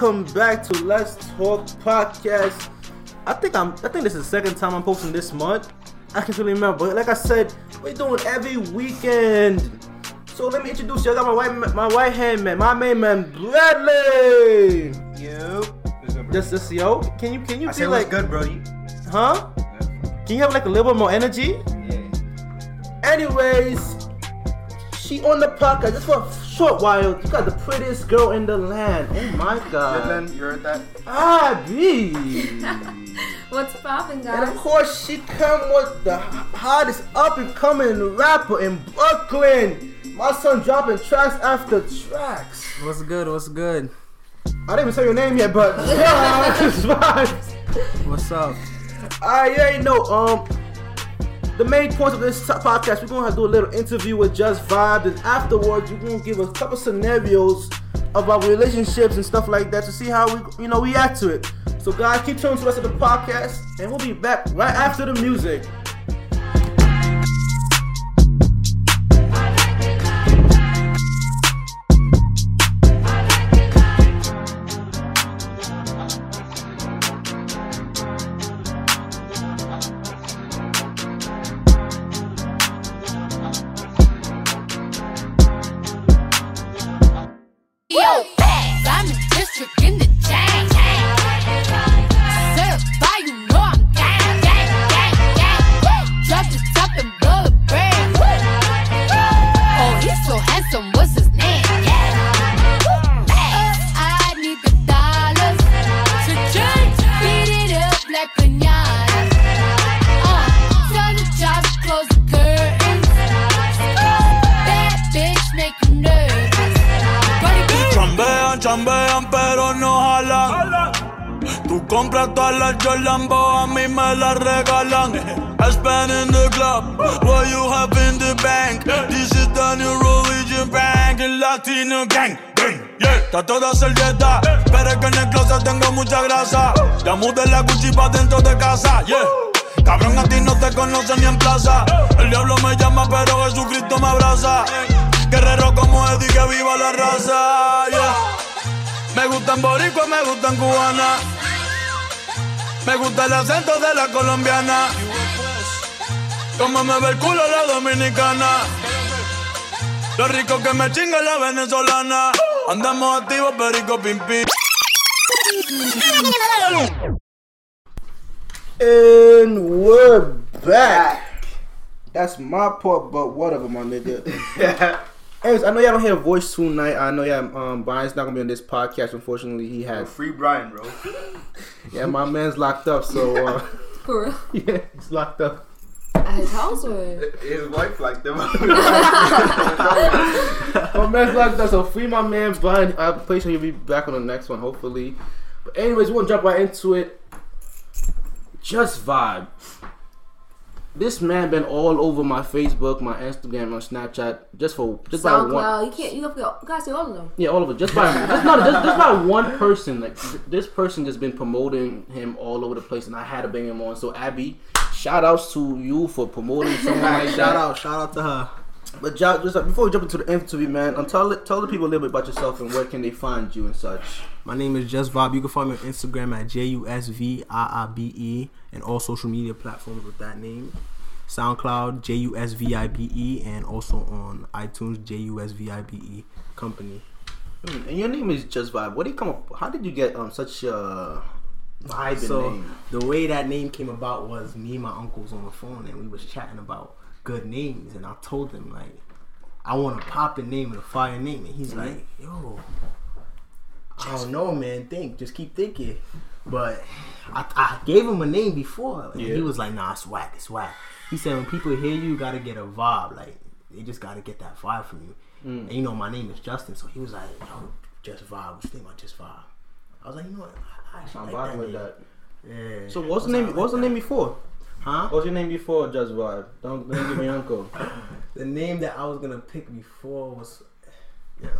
welcome back to Let's Talk Podcast. I think I'm. I think this is the second time I'm posting this month. I can't really remember, but like I said, we're doing every weekend. So let me introduce you. I got my white, my white hand man, my main man, Bradley. Yep. Just, just yo. Can you, can you I be like, good, bro. You? huh? Can you have like a little bit more energy? Yeah. Anyways, she on the podcast just for a short while. You got the prettiest girl in the land. Oh my god. Midland, you heard that? Ah, B. What's poppin', guys? And of course, she come with the hottest up and coming rapper in Brooklyn. My son dropping tracks after tracks. What's good? What's good? I didn't even say your name yet, but yeah, it's fine. What's up? Alright, you already know. Um, the main points of this podcast, we're gonna to do a little interview with JusVibe, and afterwards, we're gonna give a couple scenarios about relationships and stuff like that to see how we, you know, react to it. So, guys, keep tuning to the rest of the podcast, and we'll be back right after the music. Gusta el acento de la colombiana. Como me ve el culo la dominicana. Lo rico que me chinga la venezolana. Andamos activos, perico, pim, pim. And we're back. That's my part, but whatever, my nigga. Anyways, I know y'all don't hear a voice tonight. I know y'all, um, Brian's not gonna be on this podcast. Unfortunately, he has. Free Brian, bro. Yeah, my man's locked up, so uh, For real? yeah, he's locked up. At his house or? His wife like them. My man's locked up, so free my man Brian. I'm pretty sure he'll be back on the next one, hopefully. But anyways, we're gonna jump right into it. JusVibe. This man been all over my Facebook, my Instagram, my Snapchat, just for just by one. SoundCloud. You can't. You have to. You gotta say all of them. Yeah, all of it. Just by just not just, just by one person. Like this person just been promoting him all over the place, and I had to bring him on. So Abbie, shout outs to you for promoting someone like that. Shout out, shout out to her. But just uh, before we jump into the interview, man, um, tell tell the people a little bit about yourself and where can they find you and such. My name is JusVibe. You can find me on Instagram at J U S V I I B E and all social media platforms with that name. SoundCloud J U S V I B E and also on iTunes J U S V I B E company. Hmm, And your name is JusVibe. What did you come up? How did you get um such a vibe So name? the way that name came about was me and my uncles on the phone and we was chatting about good names and I told them like I want a poppin' name and a fire name and he's like, yo, I don't know, man. Think, just keep thinking. But I, I gave him a name before, and Yeah. he was like, "Nah, it's whack, it's whack." He said, "When people hear you, you gotta get a vibe. Like they just gotta get that vibe from you." Mm. And you know, my name is Justin, so he was like, "Yo, just vibe. What you think about just vibe?" I was like, "You know what? I, I actually I'm like that with that. Yeah. So what's the name? like What's the name before? Huh? What's your name before JusVibe? Don't don't give me uncle. The name that I was gonna pick before was, yeah.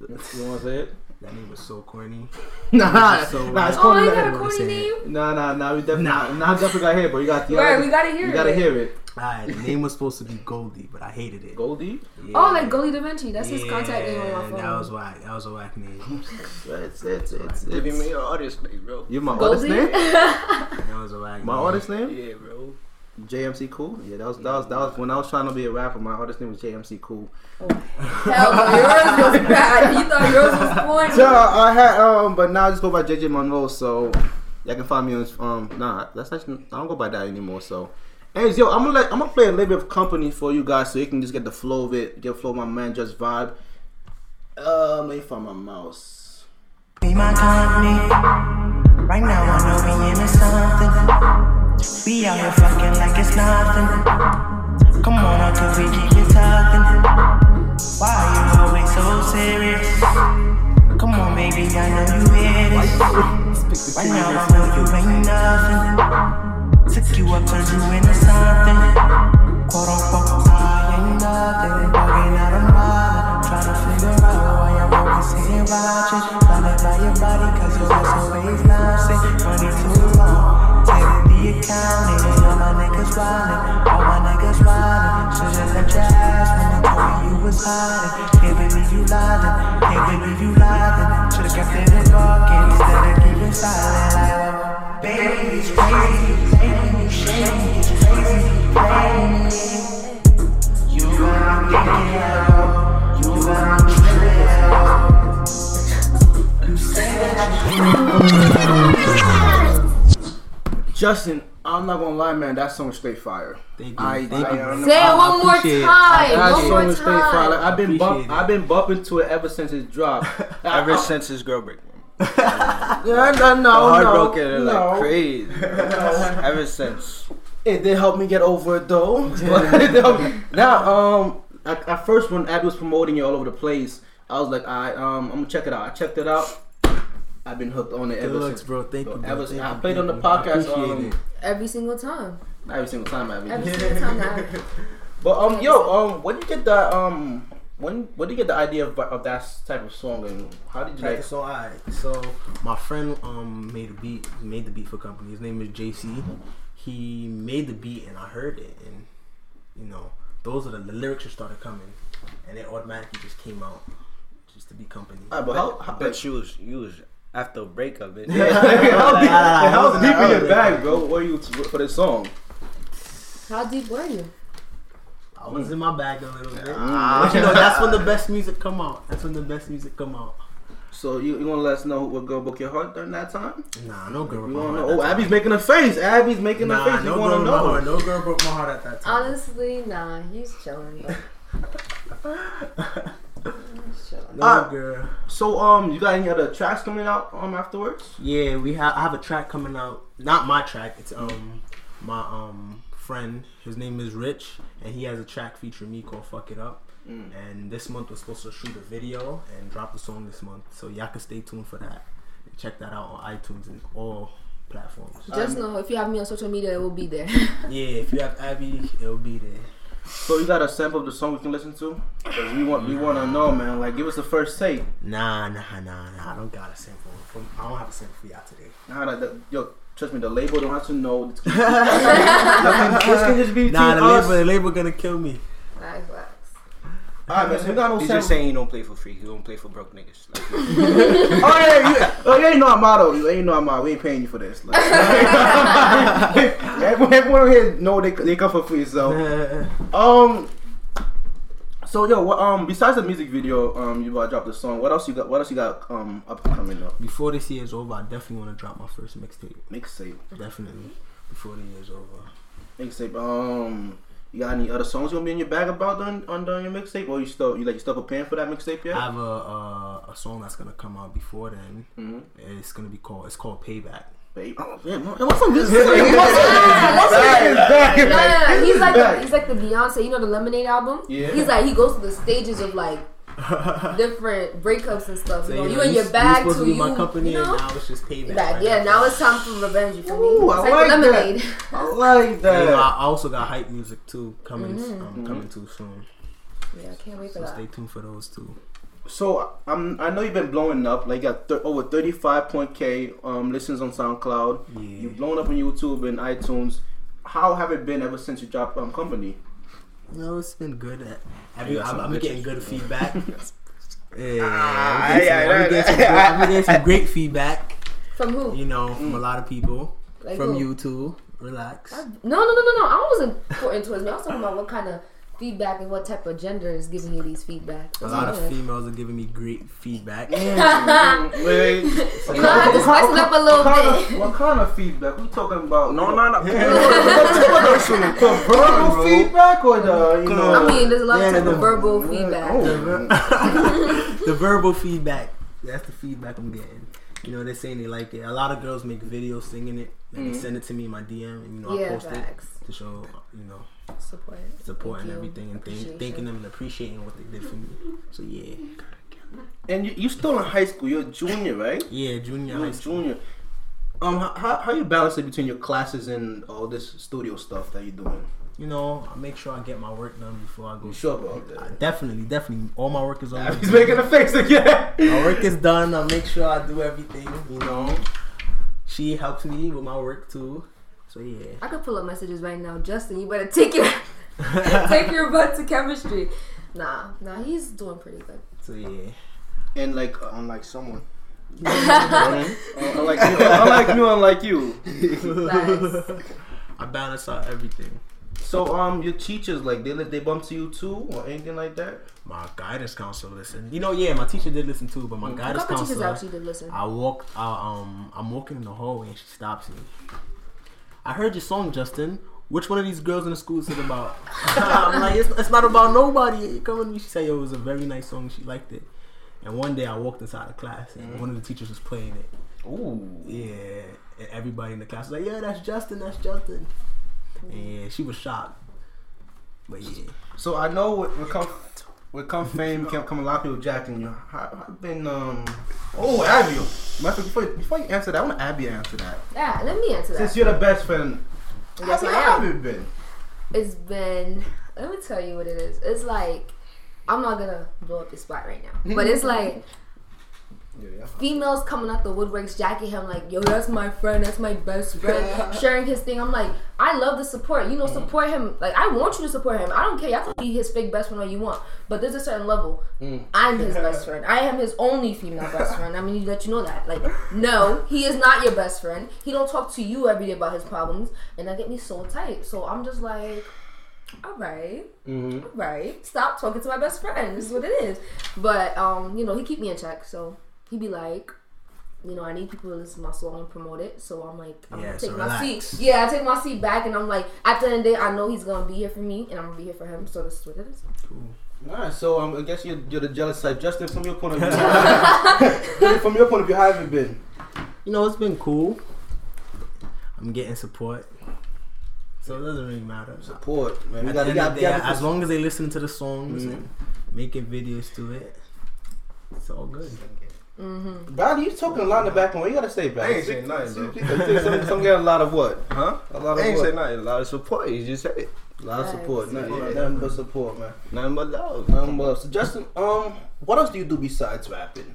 You want to say it? That name was so corny. Nah, So- nah, it's Oh, corny. you like got a that. corny say name? Nah, nah, nah. We definitely, Nah. nah, nah, definitely got here, but you got the. Right, we gotta hear You gotta it. hear it. Alright, the name was supposed to be Goldie, but I hated it. Goldie. Yeah. Oh, like Goldie Da Vinci. That's his contact name on my phone. That was whack. That was a whack name. It's it's it's. Give me it's your artist name, bro. You're my artist name? That was a whack My name. artist name? Yeah, bro. JMC Cool. Yeah, that was that was that was when I was trying to be a rapper. My artist name was JMC Cool. Hell yours was bad. You thought yours was corny. So I had um, but now I just go by JJ Monroe. So y'all can find me on um. Nah, that's actually I don't go by that anymore. So. Anyways, yo, I'm gonna let, I'm gonna play a little bit of company for you guys so you can just get the flow of it, get the flow of my man JusVibe. Um, let me find my mouse. Be my company. Right now I know we into something. We out here fucking like it's nothing. Come on, how could we keep it talking? Why you always so serious? Come on, baby, I know you hear this. Right now I know you ain't nothing. Took you up, turned you into something. Quote unquote, I ain't nothing. Bugging out of mind. Trying to figure out why I'm always sitting watching. Blinded by your body, cause your ass always bouncing. Money too long. Taking accounting. And all my niggas wildin'. All my niggas wildin'. Should've left your ass when I told you you was hiding. Can't believe you. Can't believe you. Should've kept it in instead of keeping silent. Like, baby, it's crazy. Making me shady. It's crazy. Playing. You got me thinking. You got me tripping. You say that Justin, I'm not gonna lie, man, that song is straight fire. Thank you. I, Thank I, you. I, Say it one more appreciate it. time. that One song more is straight fire. Like, time. I've been bump, I've been bumping to it ever since it dropped. Ever I- since his girl break. yeah, no, no, Heartbroken no, like no. crazy. Ever since. It did help me get over it though. But it helped me- now, um, at, at first when Abbie was promoting it all over the place, I was like, I um, I'm gonna check it out. I checked it out. I've been hooked on it Good ever looks, since. bro. Thank you. bro. Ever Thank since I played on the podcast, um. Every single time. every single time, Abbie. Every single time. Now. But um, yo, um, when you get that um, when when did you get the idea of, of that type of song and how did you Like, like? so alright, so my friend um made a beat, made the beat for company. His name is JC. He made the beat and I heard it, and you know those are the, the lyrics just started coming, and it automatically just came out, just to be company. Alright, but how, how But you was, you was after a breakup. It, how deep, I how wasn't deep in your bag, bro? Were you for this song? How deep were you? I was in my bag a little bit, Ah. but you know that's when the best music come out. That's when the best music come out. So you you gonna let us know what girl broke your heart during that time? Nah, no girl. You wanna know? heart Oh, Abbie's time. making a face. Abbie's making a Nah, face. no you wanna girl, broke my know? heart. no girl broke my heart at that time. Honestly, nah. He's chilling. Though. He's chilling. no Ah. girl. So um, you got any other tracks coming out um afterwards? Yeah, we have. I have a track coming out. Not my track. It's um my um friend. His name is Rich, and he has a track featuring me called "Fuck It Up." Mm. And this month we're supposed to shoot a video and drop the song this month. So y'all can stay tuned for that. Check that out on iTunes and all platforms. Just know if you have me on social media, it will be there. Yeah, if you have Abbie, it'll be there. So you got a sample of the song we can listen to? Cause we want we want to know, man. Like, give us the first take. Nah, nah, nah, nah. I don't got a sample. From, I don't have a sample for y'all today. Nah, that, that- yo, trust me, the label don't have to know. This can, just be Nah, the us. label, the label gonna kill me. Facts, facts. Alright, man. So we got no He's just saying he don't play for free. He don't play for broke niggas. Like, Oh yeah, you, oh, you ain't know I'm out. though. You ain't know I'm out. We ain't paying you for this. Like, everyone, everyone here know they they come for free. So um, so yo, what, um, besides the music video, um, you about to drop the song. What else you got? What else you got? Um, up coming up? Before this year is over, I definitely want to drop my first mixtape. Mixtape, Definitely. Before the year's over. mixtape. Um, you got any other songs you gonna be in your bag about during on during your mixtape, or you still you like you still preparing for that mixtape yet? I have a, a a song that's gonna come out before then. Mhm. It's gonna be called it's called Payback. Babe, oh man, man, what's up? This No, no, no. He's like the, he's like the Beyonce. You know the Lemonade album. Yeah. He's like he goes to the stages of like different breakups and stuff. You know, you in used- your bag supposed to to be you. my company, you know. and now it's just Payback. Back, right yeah, now. now it's time for revenge. You feel me? It's I like, like the lemonade. I like And, you know, that. I also got hype music too coming Mm-hmm. um, coming too soon. Yeah, I can't wait for that. So stay tuned for those too. So I'm I know you've been blowing up. Like you got th- over 35 point k um listens on SoundCloud. Yeah. You've blown up on YouTube and iTunes. How have it been ever since you dropped um company? No, it's been good. Every, You I'm, some I'm getting good feedback. yeah, Ah, I'm getting yeah, some- I'm yeah, getting some great- some great feedback. From who? You know, from a lot of people. Like from who? you too. Relax. No, no, no, no, no. I wasn't pointing towards me. I was talking about what kind of feedback and what type of gender is giving you these feedbacks. A lot of females are giving me great feedback. Wait, You know, I had to spice it up a little what kind bit. Of, what kind of feedback? We talking about? No, no, no. The verbal feedback or the you know? I mean, there's a lot Yeah, of type no, of no. verbal feedback. Oh. the verbal feedback. That's the feedback I'm getting. You know, they're saying they like it. A lot of girls make videos singing it. And They mm-hmm. send it to me in my DM, and you know, I post facts. it to show, you know, Support. support Thank and you. everything, and thank, Appreciation. thanking them and appreciating what they did for me. So yeah, And you, you still in high school? You're a junior, right? yeah, junior You're high school. junior. Um, how, how how you balance it between your classes and all this studio stuff that you're doing? You know, I make sure I get my work done before I go. You sure about that? Definitely, definitely. All my work is already He's making a face again. my work is done. I make sure I do everything. You know, she helps me with my work too. So yeah. I could pull up messages right now. Justin, you better take your take your butt to chemistry. Nah, nah, he's doing pretty good. So yeah. And like unlike someone. Uh, unlike you, unlike me, unlike you. Nice. I balance out everything. So um, your teachers like they they bump to you too or anything like that? My guidance counselor listened. You know, yeah, my teacher did listen too, but my A guidance couple teachers counselor. actually did listen. I walk. I, um, I'm walking in the hallway and she stops me. I heard your song, Justin. Which one of these girls in the school is it about? I'm like, it's, it's not about nobody. Come with me. She said, "Yo, it was a very nice song. She liked it." And one day I walked inside the class and mm-hmm. one of the teachers was playing it. Ooh. Yeah, and everybody in the class was like, "Yeah, that's Justin. That's Justin." Mm-hmm. And yeah, she was shocked. But yeah, So I know with, with come with come fame can come a lot of people jacking you. I, have been um oh Abbie. Matter of Before, before you answer that, I want Abbie to answer that. Yeah, let me answer that. Since you're the best friend, Yes, how, I how am. have you been? It's been. Let me tell you what it is. It's like I'm not gonna blow up your spot right now, but it's like Yeah, females coming out the woodworks, jacking him like, "Yo, that's my friend, that's my best friend," sharing his thing. I'm like, I love the support. You know, mm-hmm. support him. Like, I want you to support him. I don't care. You have to be his fake best friend all you want, but there's a certain level. Mm. I'm his best friend. I am his only female best friend. I mean, you let you know that. Like, no, he is not your best friend. He don't talk to you every day about his problems, and that get me so tight. So I'm just like. All right, mm-hmm. all right. Stop talking to my best friend. This is what it is. But um, you know, he keep me in check. So he be like, you know, I need people to listen to my song and promote it. So I'm like, I'm Yeah, gonna so take my relax. seat. Yeah, I take my seat back, and I'm like, at the end of the day, I know he's gonna be here for me, and I'm gonna be here for him. So this is what it is. Cool. Alright, so um, I guess you're, you're the jealous type. Justin, from your point of view, from your point of view, how have you been? you know, it's been cool. I'm getting support, so it doesn't really matter. Support, man. We At got, the we got, the day, as long as they listen to the songs Mhm. and making videos to it, it's all good. Bradley, you talking a lot in the background. You gotta stay back. I ain't saying nothing, bro. You say some, some get a lot of what? Huh? A lot I of ain't what? say nothing. A lot of support. You just said it. A lot of support. Nice. Nothing, Yeah. nothing but support, man. Nothing but love. Nothing but so Justin. Um, what else do you do besides rapping?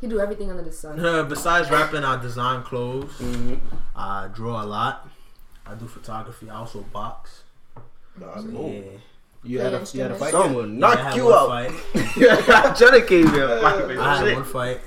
You do everything under the sun. Besides rapping, I design clothes. Mm-hmm. I draw a lot. I do photography. I also box. Nah, So, cool. yeah. You had a you had a fight. Someone Yeah, I knock had you out. Fight. Johnny came here. I had one fight.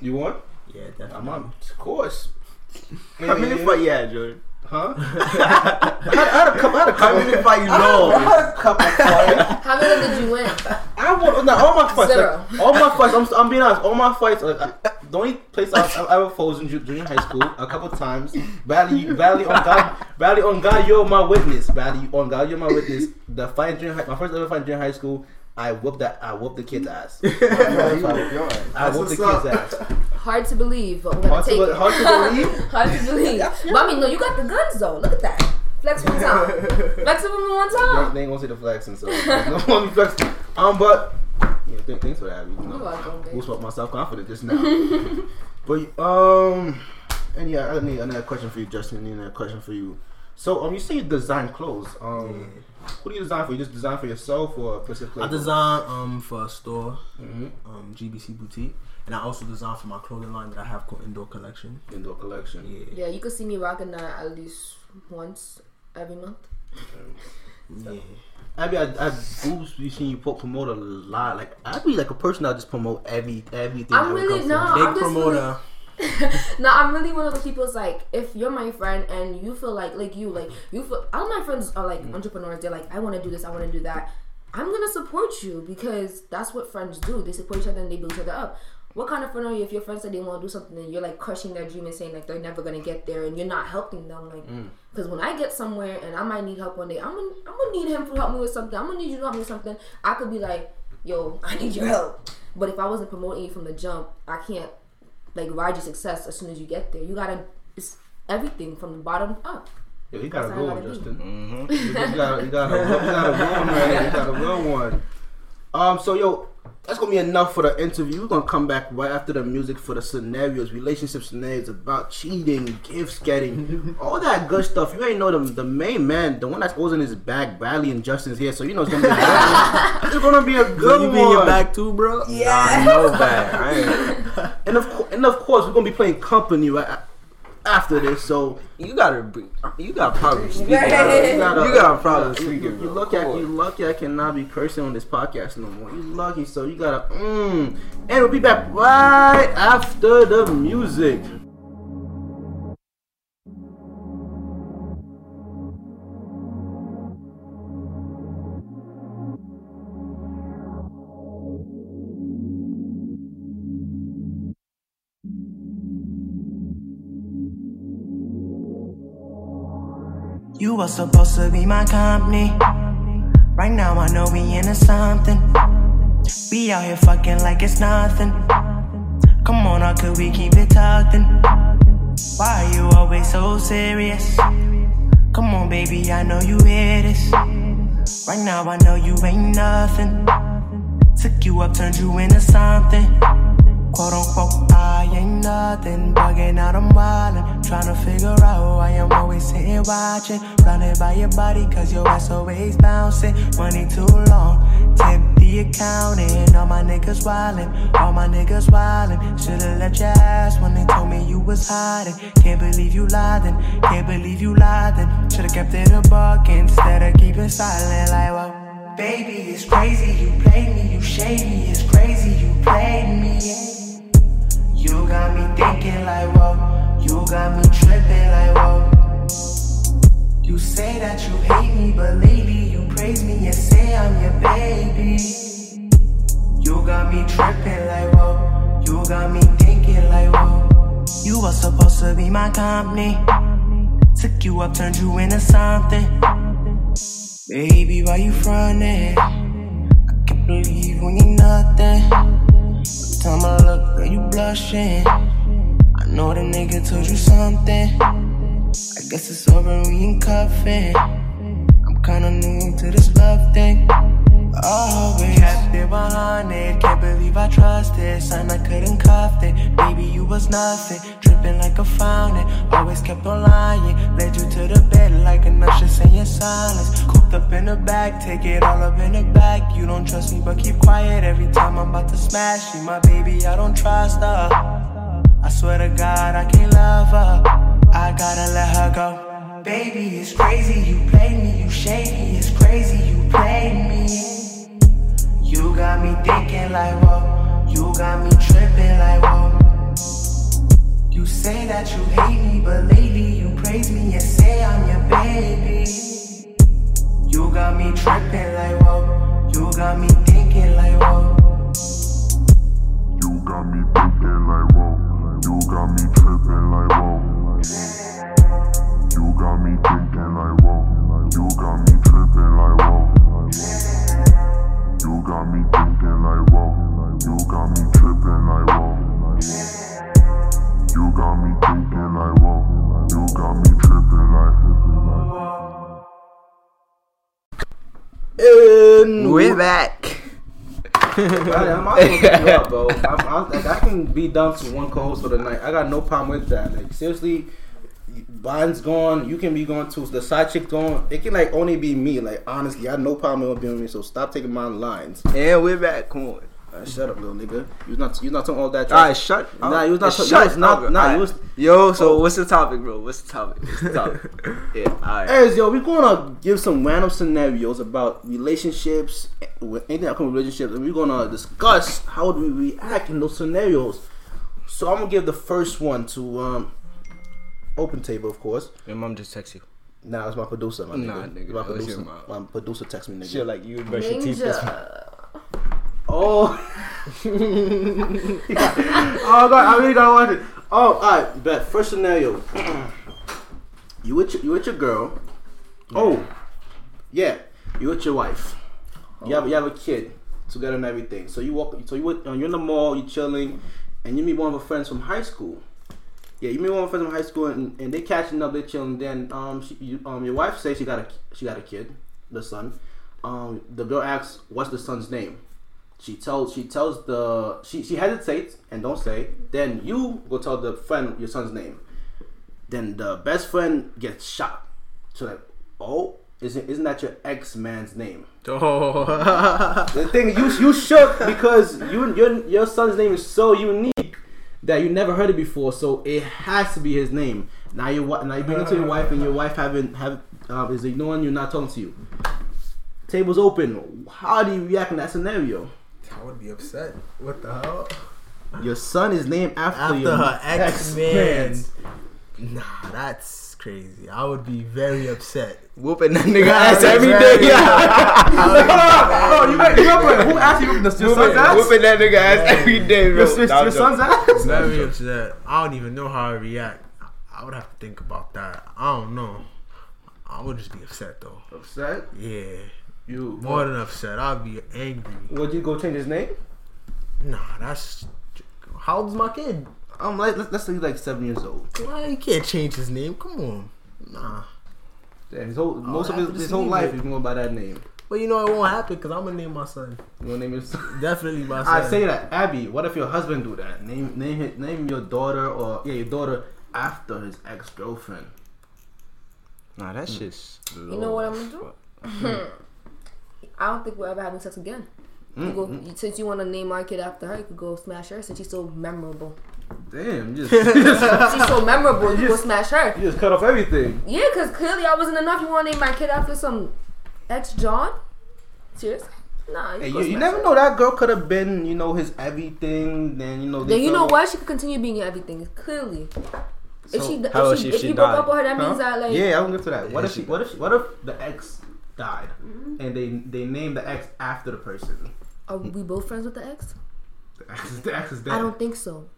You won? Yeah, I'm definitely. on. Of course. How many fight you had, Jodens? Huh? I, had, I had a couple. I had a How many fight you I know? had a couple fights. How many did you win? I won. No, all my fights. Zero. Like, all my fights. I'm, I'm being honest. All my fights. Like, I, the only place I, I ever fought was in ju- junior high school a couple times. Badly, badly on God, badly on God, you're my witness. Badly on God, you're my witness. The fight in junior high, my first ever fight in junior high school. I whooped that. I whooped the kid's ass. I whooped the kid's ass. Hard to believe, but we're gonna Hard to, take be- it. hard to believe. Hard to believe. But I mean, no, you got the guns though. Look at that. Flex one time. Flex it one time. they ain't gonna see the flexing, so no one flex. Um, but yeah, th- thanks for that. You You're know, welcome, babe. boost up my self confidence just now. but um, and yeah, I need another question for you, Justin. I need another question for you. So um, you say you design clothes. Um, Who do you design for? You just design for yourself or specifically? I design um for a store, Mhm. um GBC boutique, and I also design for my clothing line that I have called Indoor Collection. indoor collection. Yeah, Yeah, you can see me rocking that at least once every month. yeah. Abbie, I, I boobs be seeing you po- promote a lot. Like I'd be like a person that just promote every everything. I'm that would really come no, from me. Big I'm just promoter. Really, no, I'm really one of the people. It's like if you're my friend and you feel like like you like you feel. All my friends are like mm. entrepreneurs. They're like, I want to do this. I want to do that. I'm gonna support you because that's what friends do. They support each other and they build each other up. What kind of friend are you if your friend said they want to do something and you're like crushing their dream and saying like they're never gonna get there and you're not helping them like because when I get somewhere and I might need help one day I'm gonna I'm gonna need him to help me with something I'm gonna need you to help me with something I could be like yo I need your help but if I wasn't promoting you from the jump I can't like ride your success as soon as you get there you gotta it's everything from the bottom up Yo, you got a That's good how I one, gotta be. Justin. Mm-hmm. You got, you got, a, you got a good one, man. You got a good one. Um, so yo, that's gonna be enough for the interview. We're gonna come back right after the music for the scenarios, relationship scenarios about cheating, gifts getting, all that good stuff. You ain't know the the main man, the one that's always in his back. Bradley and Justin's here. So you know it's gonna be a good one. It's gonna be a good you one. be in your back too, bro? Yeah. I know that. I ain't. And of course, and of course, we're gonna be playing company right a- after this. So You gotta be. You got problem speaking. you gotta, You got a problem speaking. you, you lucky, I, you lucky I cannot be cursing on this podcast no more. You lucky, so you gotta. Mm. And we'll be back right after the music. You were supposed to be my company. Right now I know we into something. We out here fucking like it's nothing. Come on, or could we keep it tucked in? Why are you always so serious? Come on, baby, I know you hear this. Right now I know you ain't nothing. Took you up, turned you into something. Quote unquote, I ain't nothing. Bugging out, I'm wildin'. Trying to figure out why I'm always sitting watching. Blinded by your body, cause your ass always bouncing. Money too long. Tip the accountant. All my niggas wildin'. All my niggas wildin'. Should've left your ass when they told me you was hiding. Can't believe you lied then. Can't believe you lied then. Should've kept it a buck instead of keeping silent. Like, well. Baby, it's crazy, you played me, you shady, it's crazy, you played me. You got me thinking like, whoa, you got me tripping like, whoa. You say that you hate me, but lately you praise me and say I'm your baby. You got me tripping like, whoa, you got me thinking like, whoa. You were supposed to be my company. Took you up, turned you into something. Baby, why you frontin'? I can't believe when you nothing. Time I look, girl, you blushing. I know the nigga told you something. I guess it's over we ain't cuffing. I'm kinda new to this love thing. Always kept it 100. Can't believe I trusted. Son, I couldn't cuff it. Baby, you was nothing. Dripping like a fountain. Always kept on lying. Led you to the bed like an usher saying silence. Cooped up in the back. Take it all up in the back. You don't trust me, but keep quiet every time I'm about to smash you. My baby, I don't trust her. I swear to God, I can't love her. I gotta let her go. Baby, it's crazy. You played me, you shady. It's crazy, you played me. You got me thinking like, whoa. You got me tripping like, whoa. You say that you hate me, but lately you praise me and say I'm your baby. You got me tripping like, whoa. You got me thinking like, whoa. You got me thinking like whoa. You got me tripping like whoa. You got me thinking like whoa. You got me tripping like whoa. You got me thinking like whoa. You got me tripping like whoa. You got me thinking like whoa. You got me tripping like. And We're back. I, I'm not gonna pick you up, bro. I'm, I'm, I can be down to one co-host for the night. I got no problem with that. Like seriously, Bond's gone. You can be gone too. The side chick gone. It can like only be me. Like honestly, I have no problem with being with me. So stop taking my lines. And we're back. Come on. Uh, shut up, little nigga. You not. You not talking all that. All right, trash. shut. Nah, you was not. Shut you was not. up. Nah, you right. was. Yo, so what's the topic, bro? What's the topic? What's the topic? yeah, all right. As yo, we're gonna give some random scenarios about relationships, with anything that comes with relationships, and we're gonna discuss how would we react in those scenarios. So I'm gonna give the first one to um, Open Table, of course. Your mom just text you. Nah, it's my producer, my Nah, nigga. nigga, my producer, your mom. my producer text me, nigga. Shit, like you brush your teeth this Oh. oh god, I really gotta watch it. Oh, alright, bet. First scenario. you with your, you with your girl. Oh, yeah. You with your wife. You have you have a kid together and everything. So you walk. So you with, you're in the mall. You're chilling, and you meet one of her friends from high school. Yeah, you meet one friends from high school, and, and they catching up. They chilling. Then um, she, you, um, your wife says she got a she got a kid, the son. Um, the girl asks, "What's the son's name?" She tells she tells the she she hesitates and don't say. Then you go tell the friend your son's name. Then the best friend gets shot. So like, oh, isn't isn't that your ex man's name? Oh. The thing you you shook because you your your son's name is so unique that you never heard it before. So it has to be his name. Now you now you bring it to your wife and your wife haven't have uh, is ignoring you, not talking to you. Tables open. How do you react in that scenario? I would be upset. What the hell? Your son is named after, After your her ex man. Nah, that's crazy. I would be very upset. Whooping that nigga ass every day. Oh, you got, you got who asked you your son's ass? Whooping that nigga ass every day, bro. Your, sis- your son's ass? Very upset. I don't even know how I react. I would have to think about that. I don't know. I would just be upset though. Upset? Yeah, You more than upset. I'd be angry. Would you go change his name? Nah, that's. How old's my kid? Um, like, let's, let's say he's like seven years old. Why you can't change his name? Come on. Nah. Damn, his whole most of his, his whole life it. he's going by that name. But you know it won't happen because I'm gonna name my son. You want to name your son? Definitely my son. I say that, Abbie. What if your husband do that? Name name his, name your daughter or yeah your daughter after his ex girlfriend. Nah, that shit's. You know what I'm gonna do? I don't think we're ever having sex again. You go, since you want to name our kid after her, you could go smash her since she's so memorable. Damn, just She's so memorable, you go smash her. You just cut off everything. Yeah, because clearly I wasn't enough. You want to name my kid after some ex John? Seriously? Nah, you, Hey, you, you never her. know that girl could have been you know his everything. Then you know. Then you know off. what? She could continue being your everything. Clearly, if she if, she, she if if she you broke died? up with her, that Huh? means that like yeah, I'm get to that. What if she, she- what if what if the ex died Mm-hmm. and they they named the ex after the person? are we both friends with the ex? The ex, the ex is dead. I don't think so.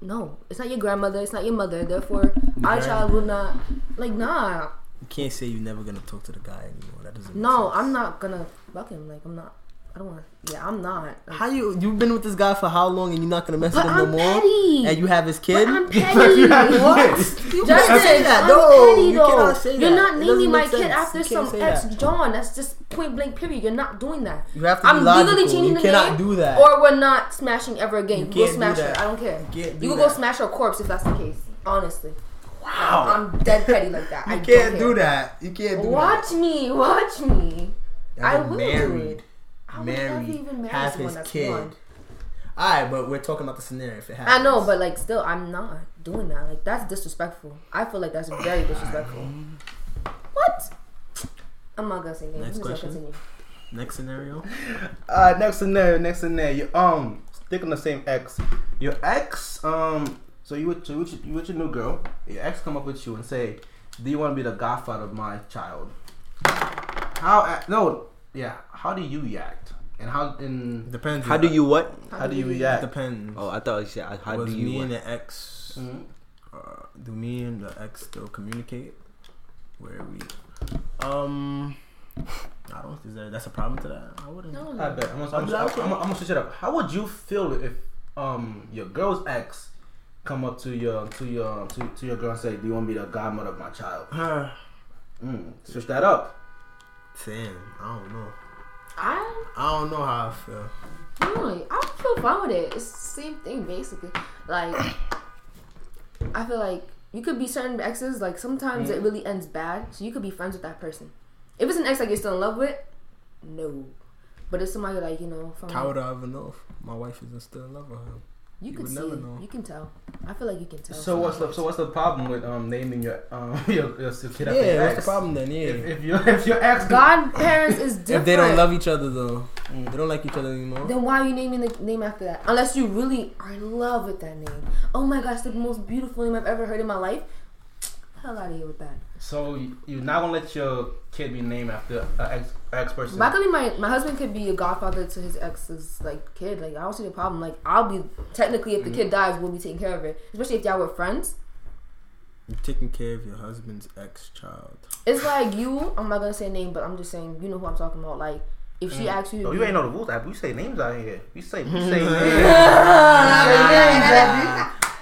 No, it's not your grandmother. It's not your mother. Therefore, our child will not. Like, nah, You can't say you're never gonna talk to the guy anymore. That doesn't. no. I'm not gonna fuck him. Like, I'm not. I don't want. Yeah, I'm not. How you? You've been with this guy for how long, and you're not gonna mess with him I'm no more? petty. And you have his kid. But I'm petty. what? You Justin, can't say that. I'm No, petty you though. cannot say You're not naming my make kid after some ex that. John. That's just point blank. Period. You're not doing that. You have to I'm logical. legally changing You the cannot name, do that. or we're not smashing ever again. You, You can go do smash her. I don't care. You can't do you can go smash her corpse if that's the case. Honestly, Wow. I'm dead petty like that. I You don't can't do that. You can't do that. Watch me, watch me. I will do married. it. I Married. even marry Have his kid. blonde. Alright, but we're talking about the scenario if it happens. I know, but like, still, I'm not doing that. Like, that's disrespectful. I feel like that's very disrespectful. What? I'm not gonna say names. Next I'm question. next scenario. Uh, next scenario, next scenario. Um, stick on the same ex. Your ex, um, so you with, you with, your- you with your new girl. Your ex come up with you and say, "Do you want to be the godfather of my child?" How? No, yeah. How do you react? And how? In Depends. How do you what? how do you react? depends. Oh, I thought you said uh, how was do you me and the ex? Mhm. Uh, do me and the ex still communicate? Where we? Um, I don't. Is that that's a problem to that? I wouldn't. No, I bet. I'm gonna, I'll I'm, gonna, I'm, gonna, I'm gonna switch it up. How would you feel if um your girl's ex come up to your to your to, to your girl and say, "Do you want to be the godmother of my child?" Uh, Mm, switch that up. Damn, I don't know. I I don't know how I feel. Really, I feel fine with it. It's the same thing basically. Like, I feel like you could be certain exes. Like sometimes Mm. it really ends bad, so you could be friends with that person. If it's an ex like you're still in love with, no. But if somebody like you know from How would I ever know if my wife isn't still in love with him? You you could see, never know. you can tell. I feel like you can tell. So what's the so what's the problem with um naming your um your, your kid after your Yeah, what's the problem then? Yeah. If, if your if your ex Godparents is different. If they don't love each other though, they don't like each other anymore. Then why are you naming the name after that? Unless you really are in love with that name. Oh my gosh, the most beautiful name I've ever heard in my life. Hell out of here with that. So you- you're not gonna let your kid be named after an ex ex person. Luckily, my my husband could be a godfather to his ex's like kid. Like I don't see the problem. Like I'll be technically if the kid dies, we'll be taking care of it. Especially if y'all were friends. You're taking care of your husband's ex-child. It's like you. I'm not gonna say name, but I'm just saying you know who I'm talking about. Like if she asks you, to Oh, you ain't know the rules. Abbie. We say names out here. We say we say names.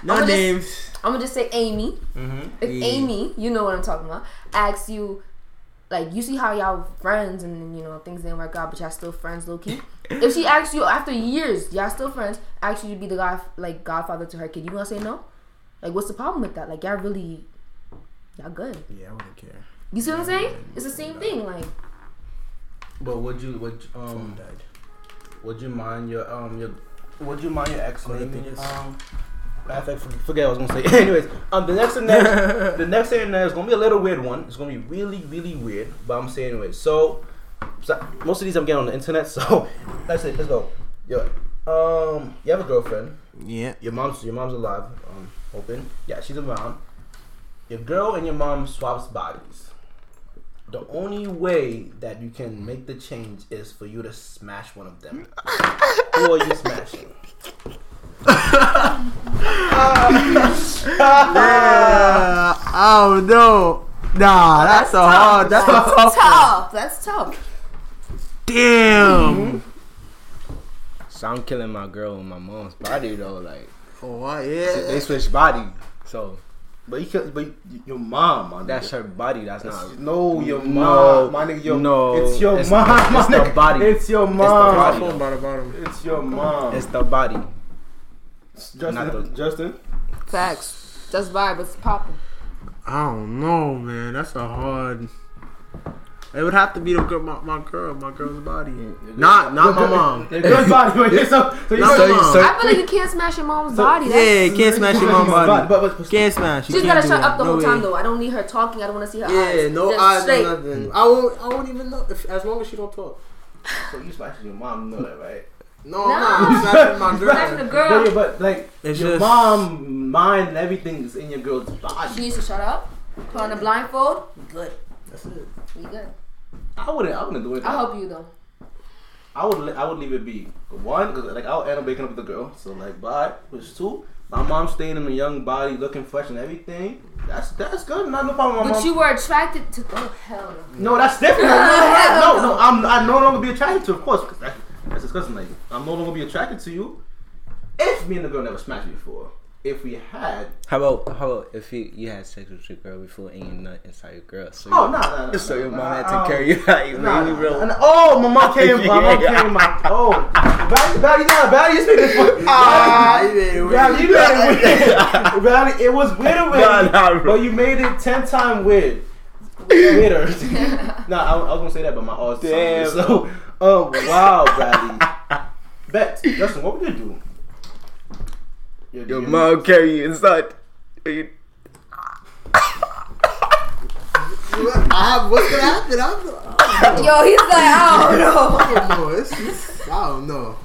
No I'ma names. I'm gonna just say Amy. Mhm. If Yeah. Amy, you know what I'm talking about, asks you, like, you see how y'all friends and you know things didn't work out, but y'all still friends, low key. if she asks you after years, y'all still friends, asks you to be the god, like godfather to her kid, you gonna say no? Like, what's the problem with that? Like, y'all really, y'all good. Yeah, I wouldn't care. You see what I'm saying? It's the same thing. Like, But would you would you, Phone um would you mind your um your would you mind your ex Other naming um I think- forget what I was gonna say. Anyways, um, the next and next, the next thing and next is gonna be a little weird one. It's gonna be really, really weird, but I'm saying anyway. So, so most of these I'm getting on the internet. So, let's say, let's go. Yo, um, you have a girlfriend. Yeah. Your mom's your mom's alive. Um, hoping. Yeah, she's around. Your girl and your mom swaps bodies. The only way that you can make the change is for you to smash one of them. Who are you smashing? Uh, oh no. Nah, that's a hard. That's a tough. tough. That's tough. Damn. So I'm killing my girl with my mom's body though. Like Oh what? they Yeah. switch body, so But you can, but your mom, my that's her body. That's not. No, your No, mom, my nigga. Your, no, it's your it's- mom, my it's the nigga. body. It's your mom. body. Phone by the bottom. It's your mom. It's the body. Justin. not the- Justin. Facts. JusVibe. It's popping. I don't know, man. That's a hard. It would have to be the girl, my, my girl, my girl's body. Not, not my mom. Your good body. Wait, so, so you Not said- my mom. so- I feel like you can't smash your mom's body. That's, Yeah, can't smash your mom's body. But, but, but, Can't smash. You She's can't gotta shut up the No whole way. time though. I don't need her talking. I don't want to see her Yeah, eyes. no Just eyes, straight. no nothing. I won't. I won't even know if, as long as she don't talk. so you smashing your mom, you know that, right? No, No. I'm not smashing my Smashing the girl. girl. But, yeah, but like It's your just- mom, mind, and everything is in your girl's body. She needs to shut up. Put on a blindfold. Good. That's it. We good. I wouldn't. I wouldn't do it. I'll help you though. I would. li- I would leave it be. One, cause like I'll end up waking up with the girl. So like, bye. Which two, my mom staying in a young body, looking fresh and everything. That's that's good. Not no problem. with My But mom. you were attracted to. Oh hell no. No, that's different. no, no, I'm I no longer be attracted to. Of course, 'cause that, that's disgusting. Like I'm no longer be attracted to you. If me and the girl never smashed before, if we had, How about how about if you you had sex with your girl before and you nut inside your girl? So oh no, no, no. So your mom had to carry you out. You Nah, nah, real. nah. Oh, my mom came. My mom came. My oh, Valley, Valley, nah, Valley, you speak this one. Ah, you made it weird. You made it weird. Valley, it was weird, weird, Nah, but you made it ten times weird. Weirder. nah, I, I was gonna say that, but my odds. Damn. So, oh wow, Bradley. Bet, Justin, what would you do? Your, Your mom carry you inside. You- I have, what's gonna happen? I don't know. Yo, he's like, I don't know. I don't know. It's, it's, I don't know.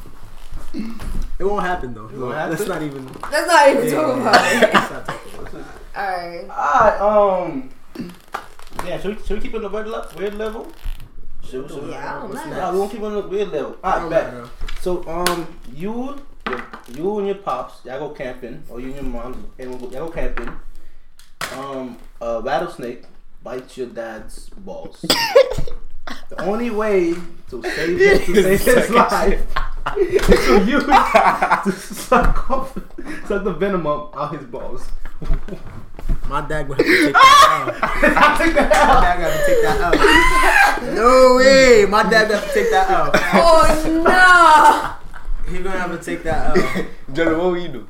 It won't happen though. won't happen? Let's not even. Let's not even talking about it. Let's not talk about that. Alright. Alright, um, yeah, should we, should we keep it on the weird, le- weird level? Should, should we? Yeah, I don't know. Nah, we won't keep on the weird level. Alright, don't bet. matter. So, um, you, your, you and your pops, y'all go camping, or you and your mom, and y'all go camping. Um, a rattlesnake bites your dad's balls. the only way to save his, to save his life is for you to suck off, suck the venom up out his balls. My dad gonna have to take that out. I take that out. My dad gotta take that out. No way. My dad got to take that out. Oh no. He gonna have to take that out. Jodens, what would you do?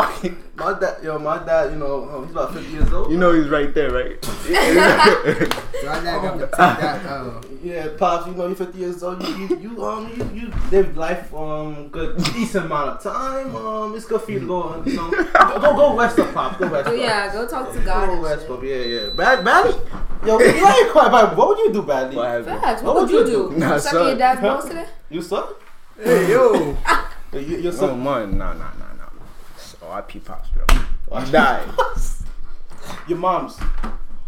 My dad, yo, my dad, you know, um, he's about 50 years old. You know he's right there, right? My dad got to take that. Uh, Yeah, pops, you know, you're 50 years old. You, you, you um, you, you live life um, good, decent amount of time. Um, it's good for you to go, um, you know, go, go, go west up, pops. Go west up. yeah, go talk to God. Go west shit. up. Yeah, yeah. Bad, badly. Yo, you ain't quite bad. What would you do, badly? What happened? Facts. What, would you do? Nah, Suck your son. dad's balls today? You son? hey yo, You, you, your Oh man, nah, nah, nah, nah. Oh, I pee pops, bro. I died. Your mom's.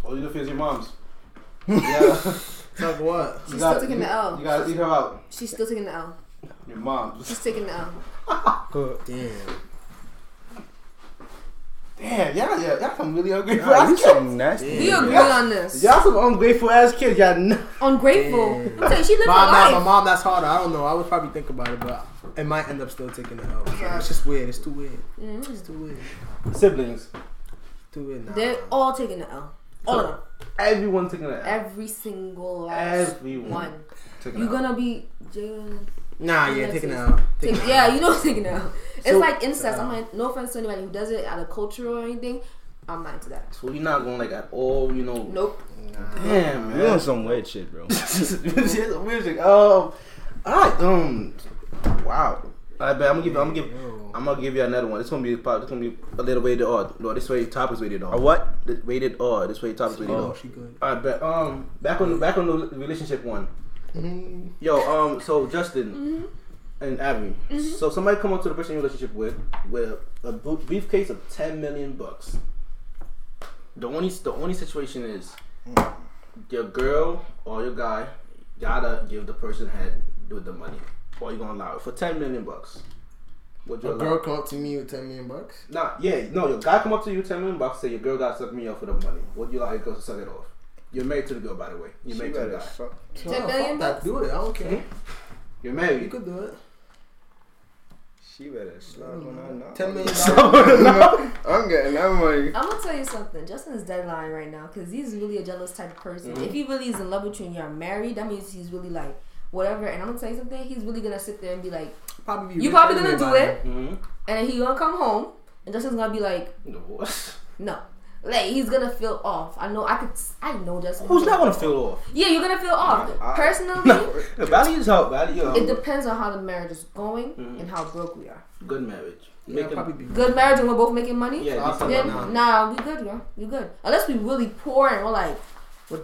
All you do is your mom's. Yeah. talk what? She's You still gotta- taking the L. You gotta eat her out. She's still taking the L. Your mom's. She's taking the L. God damn. Damn, yeah, yeah, y'all some really ungrateful Nah, ass you kids. some nasty. We agree Yeah. on this. Y'all some ungrateful ass kids. Y'all know. Ungrateful. Damn. I'm telling you, she lived her Mom, nah, my mom, that's harder. I don't know. I would probably think about it, but it might end up still taking the L. It's just weird. It's too weird. Mm-hmm. It's too weird. Siblings. Too weird. Nah. They're all taking the L. All of them. Everyone taking that. Every single last Everyone. one. Taking You that. gonna be Jalen. Nah, yeah, That's taking it. the L. Take, Taking the yeah, L. you know taking the L. It's So- like incest. I'm like, no offense to anybody who does it out of culture or anything. I'm not into that. So you're not going like at all, you know. Nope. Damn, man. You on some weird shit, bro. Shit's weird shit. Um, all right. Um, wow. I bet I'm gonna give. I'm gonna give. I'm gonna give you another one. It's gonna be. probably- It's gonna be a little rated R. No, this way top is rated R. A what? The- Rated R. This way top is rated Oh, R. she good. All right, bet. Um, back on the back on the relationship one. Mm, Yo, um, so Justin and Abbie. So somebody come up to the person you're in relationship with with a briefcase of ten million bucks. The only the only situation is your girl or your guy gotta give the person head with the money, or you gonna allow it for ten million bucks. Would you A allow? girl come up to me with ten million bucks. Nah, yeah, no. Your guy come up to you ten million bucks, say your girl gotta suck me off for the money. Would you allow your girl to suck it off? You're married to the girl, by the way. You're married to the guy. Ten million fuck that. bucks? Do it. I don't care. You're married. You could do it. She better slap when I know. Ten million dollars. I'm getting that money. I'm gonna tell you something. Justin's deadline right now because he's really a jealous type of person. Mm-hmm. If he really is in love with you and you're married, that means he's really like whatever. And I'm gonna tell you something. He's really gonna sit there and be like, Probably be "You rich probably gonna do by it," Mm-hmm. and then he gonna come home, and Justin's gonna be like, What? "No." Like he's gonna feel off. I know. I could. I know Justin. Who's not gonna feel off? Yeah, you're gonna feel off. I- Personally, No, value is how value. It depends on how the marriage is going Mm-hmm. and how broke we are. good marriage. Yeah, Making- probably be. Good marriage and we're both making money. Yeah, I'll decent nah, we good, girl. We good. Unless we really poor and we're like, we're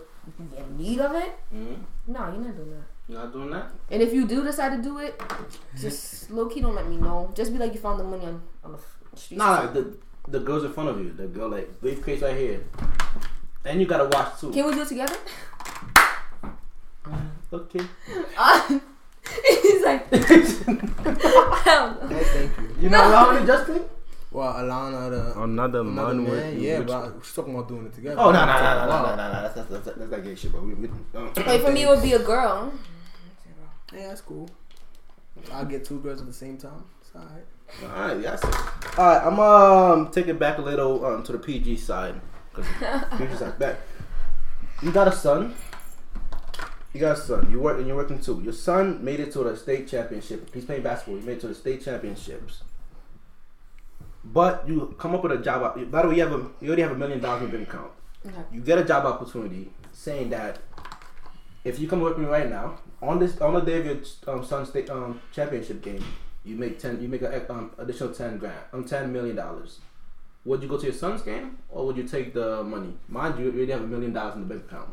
in need of it. Mhm. No, you're not doing that. You're not doing that. And if you do decide to do it, just low key don't let me know. Just be like you found the money on, on the street. Nah, the the girls in front of you. The girl like briefcase right here, and you gotta watch too. Can we do it together? Okay. Uh, he's like, hell no. Hey, thank you. You not allowing it, Justin? Well, Alana, the Another another man with man. Yeah, which- but she's talking about doing it together. Oh no no no no no no no. That's that's that's, that's not gay shit, but we. we um, Wait, for me, it would be a girl. Yeah, that's cool. I'll get two girls at the same time. It's alright. All right, yes. All right, I'm um take it back a little um to the PG side because PG side back. You got a son. You got a son. You work and you're working too. Your son made it to the state championship. He's playing basketball. He made it to the state championships. But you come up with a job. By the way, you have a you already have a million dollars in your bank account. Okay. You get a job opportunity saying that if you come work with me right now on this on the day of your um, son's state um, championship game, you make ten. You make an um, additional ten grand. Um, ten million dollars. Would you go to your son's game or would you take the money? Mind you, you already have a million dollars in the bank account.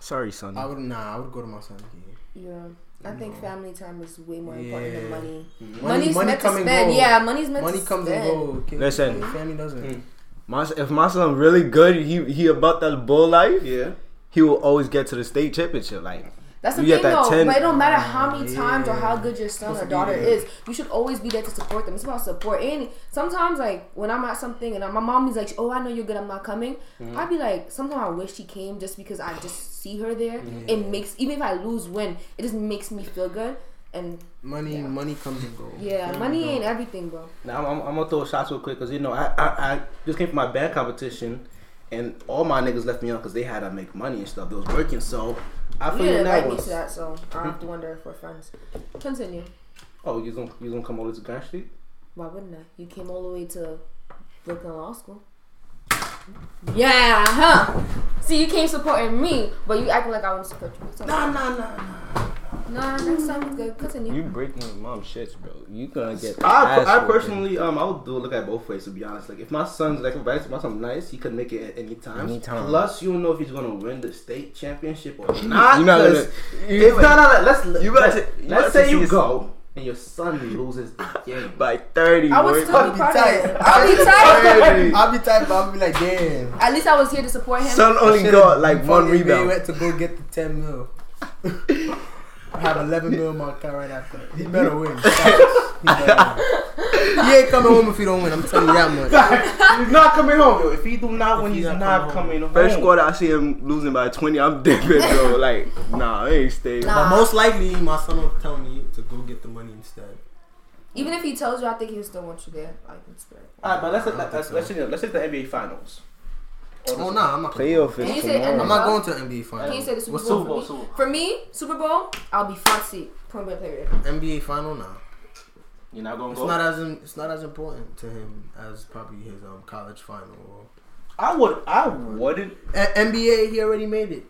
Sorry, son. I would nah. I would go to my son's game. Yeah, I think family time is way more important than Yeah. money. Money, Money's money meant to come and spend. go. Yeah, money's meant Money to comes spend. and go. Kid- Listen. family doesn't. Mm. My, if my son really good, he he about that bull life. Yeah. He will always get to the state championship. Like That's the You thing, that though. 10 But it don't matter how many Ah, times or how good your son or daughter is. You should always be there to support them. It's about support. And sometimes, like when I'm at something and my mom is like, "Oh, I know you're good. I'm not coming." Mm-hmm. I'd be like, sometimes I wish she came just because I just see her there. Mm-hmm. It makes even if I lose, win, it just makes me feel good. And Money, Yeah. money comes and goes. yeah, Family money ain't everything, bro. Now I'm, I'm, I'm gonna throw shots real quick because you know I, I I just came from my band competition and all my niggas left me on because they had to make money and stuff. They was working, so I You feel didn't that invite me to that, so I mm-hmm. have to wonder if we're friends. Continue. Oh, you gonna you gonna come over to Grand Street? Why wouldn't I? You came all the way to Brooklyn Law School. Yeah, huh? See, you came supporting me, but you acting like I want to support you. Nah, nah, nah, nah. nah, next time it's good. Continue. You breaking your mom's shits, bro. You gonna get. I, ass I whooping. personally, um, I would do a look at both ways to be honest. Like if my son's like, if my son's nice, he could make it at any time. Anytime. Plus, you don't know if he's gonna win the state championship or not. You're not gonna. 'cause You, If not, no, no, let's You you let's, you let's say you go and your son loses the game. by thirty. I would boy. still I'll be be part of tight. I'll be tight. I'll be tight, but I'll be like, damn. At least I was here to support him. Son only got like one fucking rebound. went to go get the 10 mil. I have 11 mil in my car right after. He better win. He, better win. he ain't coming home if he don't win. I'm telling you that much. he's not coming home, yo. If he do not If win, he he's not not, coming coming home. First quarter, I see him losing by twenty. I'm dipping, bro. Like, nah, I ain't staying. Nah. But most likely, my son will tell me to go get the money instead. Even if he tells you, I think he'll still want you there. Like, it's great. Alright, but let's I don't let's think so. let's let's, let's take the NBA Finals. Oh, nah, I'm not. Playoff Can you is say tomorrow. I'm not going to NBA final. Can you say the Super What's Bowl, Super Bowl, for, me? For me? Super Bowl, I'll be front seat. Point blank period. NBA Final now. You're not gonna It's go. not as in, it's not as important to him as probably his um college final. Or, I would. I wouldn't. A- NBA, he already made it.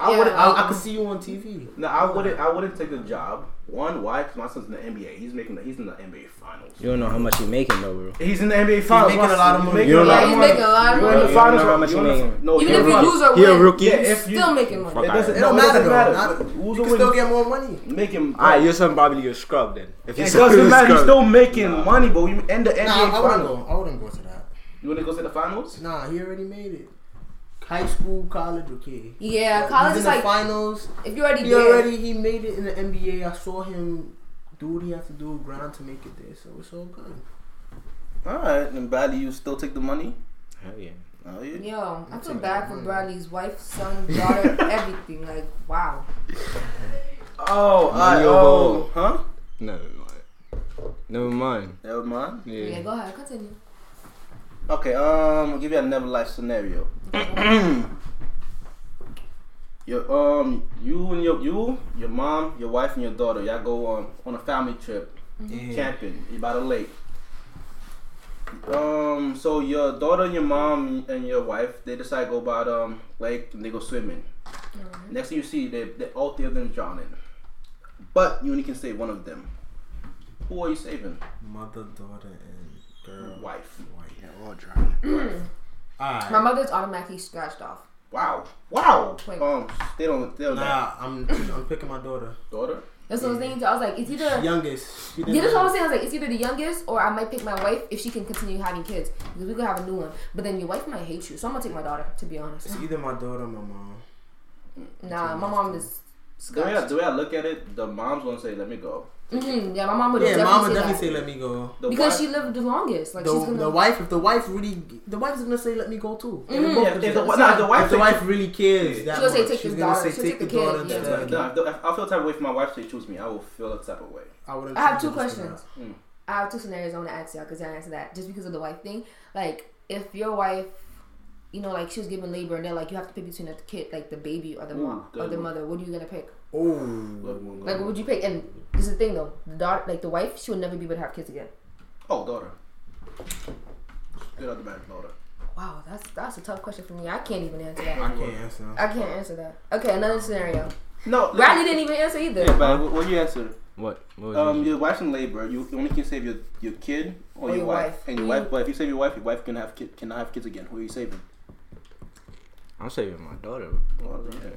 I Yeah. wouldn't. I, I, I could see you on TV. No, I wouldn't. I wouldn't take the job. One, why? Because my son's in the NBA. He's making. The, he's in the NBA Finals. You don't know how much he's making though, bro. He's in the NBA Finals. He's making a lot of money. You don't Yeah, know- he's making a lot of You're in the finals. Don't know how much you're he in making. No, Even you're if you lose or He a win, rookie. Yeah, if you. still making money. It doesn't, It no, don't it doesn't matter, matter. though. Not- Who's You the can still win? get more money. Make him. Alright, your son probably get scrubbed then. If It your son doesn't is matter. He's still making money, but you end the NBA Nah, I wouldn't go. I wouldn't go to that. You want to go to the finals? Nah, he already made it. High school, college, okay. Yeah, He's college in is the like finals. if you're already He there. already he made it in the NBA. I saw him do what he had to do, grind to make it there. So it's all good. All right, and Bradley, you still take the money? Hell yeah. Oh yeah. Yo, I feel take bad for. Bradley's wife, son, daughter, everything. Like, wow. Oh, I over oh, all. huh? Never mind. Never mind. Never mind. Yeah. Yeah, go ahead, continue. Okay, um, I'll give you another life scenario. your um, you and your you, your mom, your wife, and your daughter, y'all go on on a family trip, Yeah. camping. You by the lake. Um, so your daughter and your mom and your wife, they decide to go by the um, lake and they go swimming. Next thing you see, they, they all three of them drowning, but you only can save one of them. Who are you saving? Mother, daughter, and girl. Wife. Yeah, all dry. Alright. My mother's automatically scratched off. Wow. Wow. Wait. Um, they don't. They don't. Nah, I'm I'm picking my daughter. Daughter. That's what I was thinking. too. I was like, it's either. The youngest. She Yeah, that's what I was saying. I was like, it's either the youngest or I might pick my wife if she can continue having kids because we could have a new one. But then your wife might hate you, so I'm gonna take my daughter. To be honest, It's either my daughter or my mom. nah, my mom is. The way, I, the way I look at it, the mom's gonna say, "Let me go." Hmm Yeah, my mom would Yeah, definitely mom would say definitely that. say let me go. The because wife- she lived the longest. Like The, she's gonna. the wife, if the wife really, the wife's gonna say let me go too. They Mhm. Yeah, gonna if the, that. nah, if the wife, If the wife really cares, that She'll say much, take she's the gonna daughter- say she'll take take the the daughter kid, yeah. instead. Nah, if, I feel the type of way for my wife to choose me, I will feel the type of way. I wouldn't. I have two her to do questions. Mm. I have two scenarios I want to ask y'all because y'all answer that just because of the wife thing. Like, if your wife, you know, like she was giving labor and they're like, you have to pick between the kid, like the baby or the Ooh, mom or the mother. What are you gonna pick? That. Oh, Like, what would you pick? And this is the thing though, the daughter, like the wife, she will never be able to have kids again. Oh, daughter. Good other man, daughter. Wow, that's that's a tough question for me. I can't even answer that. I that. can't answer. I can't answer that. Okay, another scenario. No, Bradley didn't even answer either. Yeah, but what, what you answer? What? what was Um, yours? your wife's in labor. You only can save your your kid or, Or your, your wife. wife. And your You- wife, but if you save your wife, your wife can have kid, cannot have kids again. Who are you saving? I'm saving my daughter. Well, yeah.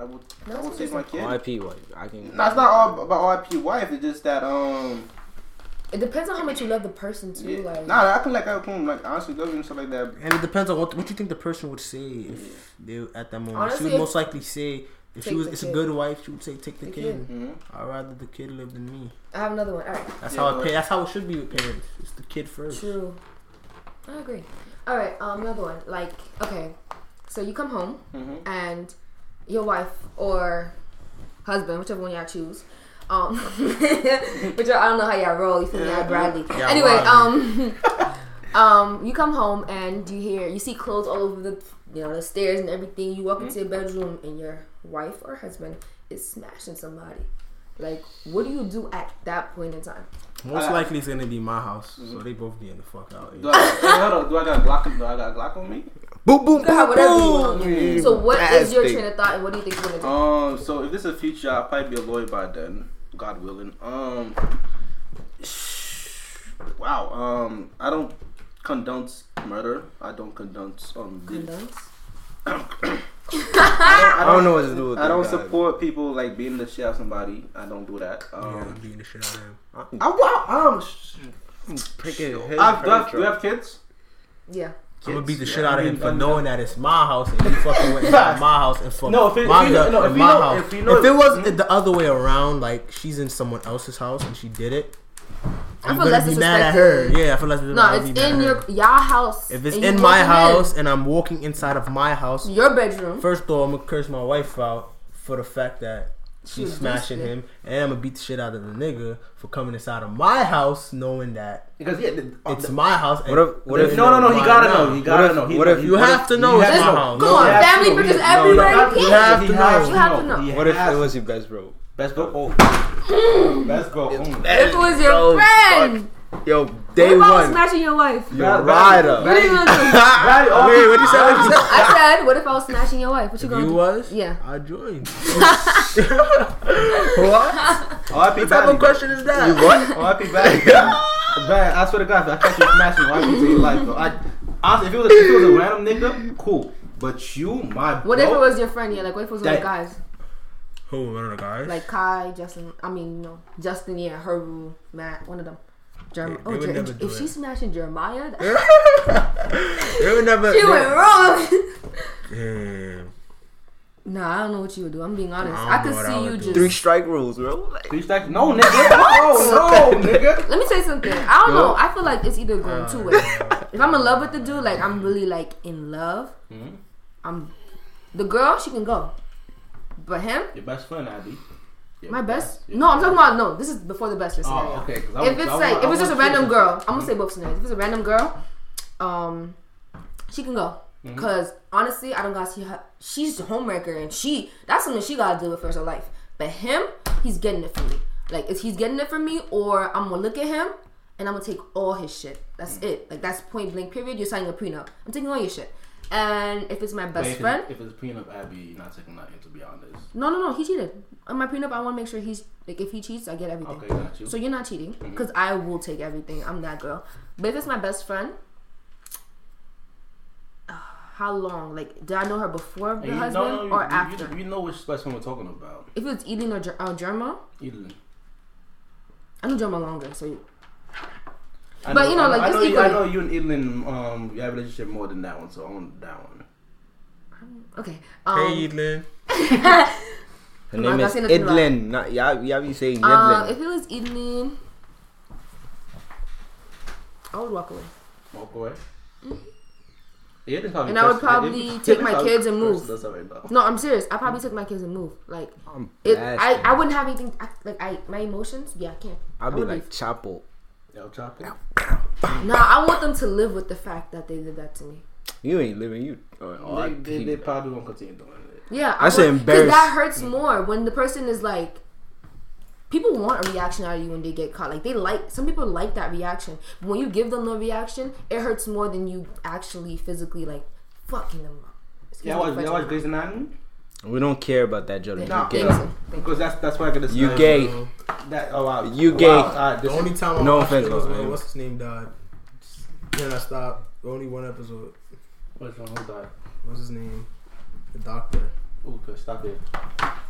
I would. I would save my kid. RIP wife. I can. No, it's not all about RIP wife. It's just that um. It depends on how much you love the person too. Yeah. Like, Nah, I can like I can like honestly love you and stuff like that. And it depends on what what you think the person would say if they at that moment. Honestly, she would most likely say if she was the it's a good wife, she would say take the The kid. kid. Mm-hmm. I'd rather the kid live than me. I have another one. All right. That's Yeah, how it, pa- that's how it should be with parents. It's the kid first. True. I agree. All right. Um, another one. Like, okay, so you come home Mhm. and your wife or husband, whichever one y'all choose. Um, which I don't know how y'all roll. You feel me? Y'all Bradley. Yeah, anyway, um, um, you come home and you hear you see clothes all over the you know the stairs and everything. You walk into your bedroom and your wife or husband is smashing somebody. Like, what do you do at that point in time? Most I- likely it's gonna be my house, so they both getting the fuck out. Do I, hey, hold on, do I got a Glock? Do I got a Glock on me? Boom, boom, You can have boom, whatever you want. boom. So what is your train of thought and what do you think you're gonna do? Um, so if this is a future, I'll probably be a lawyer by then, God willing. Um, wow. Um, I don't condone murder. I don't condone um. Condones? I don't know what to do with I don't that guy. support people like beating the shit out of somebody. I don't do that. Yeah, Um, beating the shit out of him. I, wow, um, sh- Pricking his I've, do, I, furniture. do you have kids? Yeah. I'm gonna beat the Kids? shit Yeah, out of him mean, for um, knowing that it's my house and he fucking went inside my house and fucked No, if it- if you- no, if in you my know- house. if you know- if it was Mhm. the other way around, like she's in someone else's house and she did it, I'm feel gonna less be mad at her. Yeah, I feel less. No, I'll it's be in at your y'all house. If it's in my walking house and I'm walking inside of my house, your bedroom. first of all, I'm gonna curse my wife out for the fact that she's was smashing decent. him, and I'm gonna beat the shit out of the nigga for coming inside of my house knowing that Because yeah, the, uh, it's my house. and What if- what if- no, no, no. He gotta now. know. He gotta What if- know. He what if- You have to know it's my house. Come No, on, family to know. pictures He- everywhere. he You have to know. has You have to know. What if it was your best bro? best bro? Oh, best bro. It was your friend. Yo, What day if I was one. smashing your wife? Yo, Bad- rider. What are you gonna do? Wait, what you say? What you say? I said, what if I was smashing your wife? What you If gonna do? you do? was, Yeah. I joined. Oh, what? R.I.P. What type Batty, of question is that? You what? R.I.P. Batty. Bad. I swear to God, if I catch you smashing, R.I.P. to your life, bro. I, honestly, if it, was, if it was a random nigga, cool. But you, my What bro, if it was your friend? Yeah, like what if it was one of the guys? Who? One of the guys? Like Kai, Justin. I mean, no, Justin. Yeah, Heru, Matt, one of them. Jerem- They- they oh, would Jer- if it. she's smashing Jeremiah, that- they would never. she went wrong. Damn. nah, I don't know what you would do. I'm being honest. I I, could know what I see you do. just. Three strike rules, bro. Like, Three stacks? No, nigga. No, no, nigga. Let me say something. I don't know. I feel like it's either going Uh, two ways. If I'm in love with the dude, like I'm really like in love, Mhm. I'm the girl. She can go, but him, Your best friend, Abbie. Your my best. No, I'm talking about no. This is before the best scenario. Oh, okay. if was- it's I like if it's just a random girl, I'm gonna say both scenarios. If it's a random girl, um, she can go. Mm-hmm. Cause honestly, I don't gotta see her. She's the homewrecker, and she that's something she gotta deal with for her life. But him, he's getting it from me. Like, if he's getting it from me, or I'm gonna look at him and I'm gonna take all his shit. That's Mm. it. Like that's point blank. Period. You're signing a prenup. I'm taking all your shit. And if it's my best if it's- friend, If it's prenup, Abbie, you're not taking nothing. To be honest. no, no, no, he cheated. On my prenup, I want to make sure he's like, if he cheats, I get everything. Okay, got you. So you're not cheating because I will take everything. I'm that girl. But if it's my best friend, uh, how long? Like, did I know her before the husband no, no, or you, after? You, you know which best friend we're talking about. if it's Eden or uh, Germa, Evelyn. I know Germa longer. So I But, you know, like, I just know, you, I know you and Evelyn, um, you have a relationship more than that one, so I want that one. okay. Um, Hey, Edlin. her I'm name not is saying nothing about- Idlin. Not y'all. Y'all be saying uh, if it was Eden, I would walk away. Walk away. Yeah, this probably And I would cursed- probably it- it- take it my kids and move. us already, though. No, I'm serious. I probably took my kids and move. Like, I'm it, I. I wouldn't have anything. I, like, I my emotions. Yeah, I can't. I'll be like leave. Chapo. Yo, chop it. Nah, I want them to live with the fact that they did that to me. You ain't living. You. Uh, oh, They, they, they probably won't continue doing it. Yeah, I say Because that hurts more when the person is like. People want a reaction out of you when they get caught. Like they like some people like that reaction. But when you give them no reaction, it hurts more than you actually physically like fucking them up. Excuse Yeah, me, watch, French yeah, watch word. Grey's Anatomy. We don't care about that, Jodens. Nah, You gay. Because that's that's why I get this. You gay. That oh wow. You Wow, gay. alright, The only time I No watched offense, it was man. what's his name died. Then I stopped. Only one episode. Which one? Who died? What's his name? The doctor. Ooh, okay, stop it.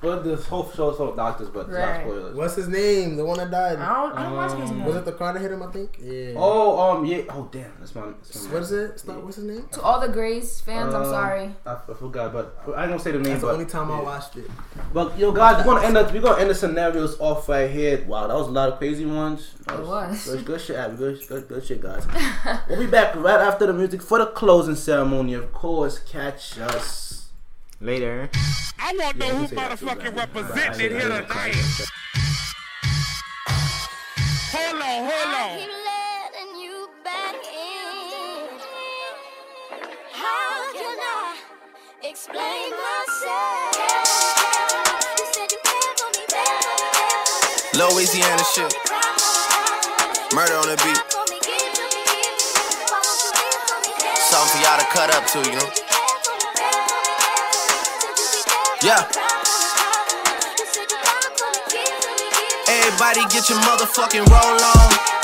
But this whole show is full of doctors, but it's not Right. spoilers. What's his name? The one that died. I don't, I don't watch Grey's Was Anatomy. it the car that hit him? I think. Yeah. Oh, um, yeah. Oh, damn. That's my. That's my What is it? It's not, what's his name? To all the Grays fans, I'm Um, sorry. I, I forgot, but I ain't gonna say the name. That's the but, only time I yeah. watched it. But yo, guys, we're gonna end up. We're gonna end the scenarios off right here. Wow, that was a lot of crazy ones. That It was. Good, good shit, Abbie. Good, good, good shit, guys. we'll be back right after the music for the closing ceremony. Of course, catch us. Later. I want to know who say that motherfucking man. representing it I- I- here I- tonight. Hold on, hold on. you back in. How can I explain myself? You said you cared for me, cared for me, cared for me. Louisiana shit. Murder on the beat. Something for y'all to cut up to, you know? Yeah. Everybody get your motherfucking roll on.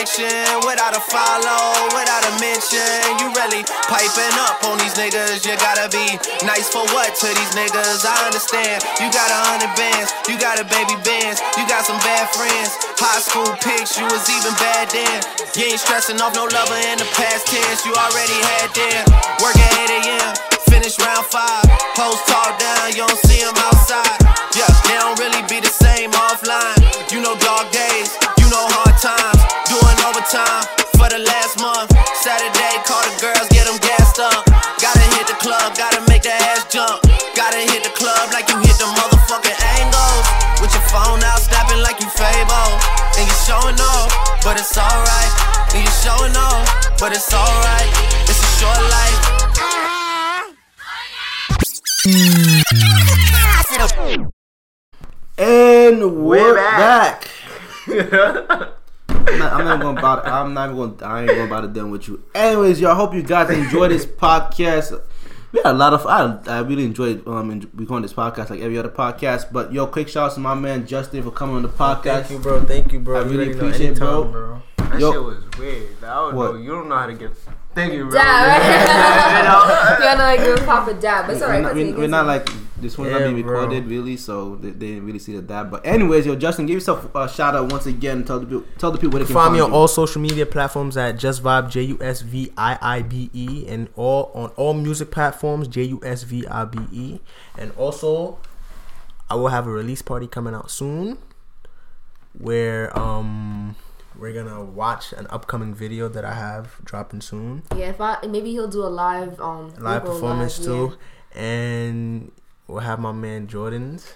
reflection. Without a follow, without a mention. You really piping up on these niggas. You gotta be nice for what to these niggas? I understand. You got a hundred bands, you got a baby bands, you got some bad friends. High school pics, you was even bad then. You ain't stressing off no lover in the past tense. You already had them. Work at 8 a.m. Finish round five. Hoes talk down, you don't it's alright. And you showing off, but it's alright. It's a short life. And we're, We're back. back. I'm not, I'm not gonna bother. I'm not even gonna. I ain't gonna bother done with you. Anyways, y'all. Hope you guys enjoy this podcast. We had a lot of. I, I really enjoyed um recording this podcast like every other podcast. But yo, quick shout out to my man Justin for coming on the podcast. Thank you, bro. Thank you, bro. I You really appreciate it, bro. bro. That Yo. shit was weird. I don't What? know. You don't know how to get. Thank you, bro. Dab, You know? right? you gotta like give Papa dab, but it's we're, alright. not, we're, we're not like this one's Yeah, not being bro. recorded really, so they, they didn't really see the dab. But anyways, yo, Justin, give yourself a shout out once again. Tell the people, tell the people where they can Find find, me on you. all social media platforms at JusVibe J U S V I I B E and all on all music platforms J U S V I B E and also I will have a release party coming out soon where um we're gonna watch an upcoming video that I have dropping soon Yeah, if I maybe he'll do a live um live we'll performance live, too and we'll have my man Jodens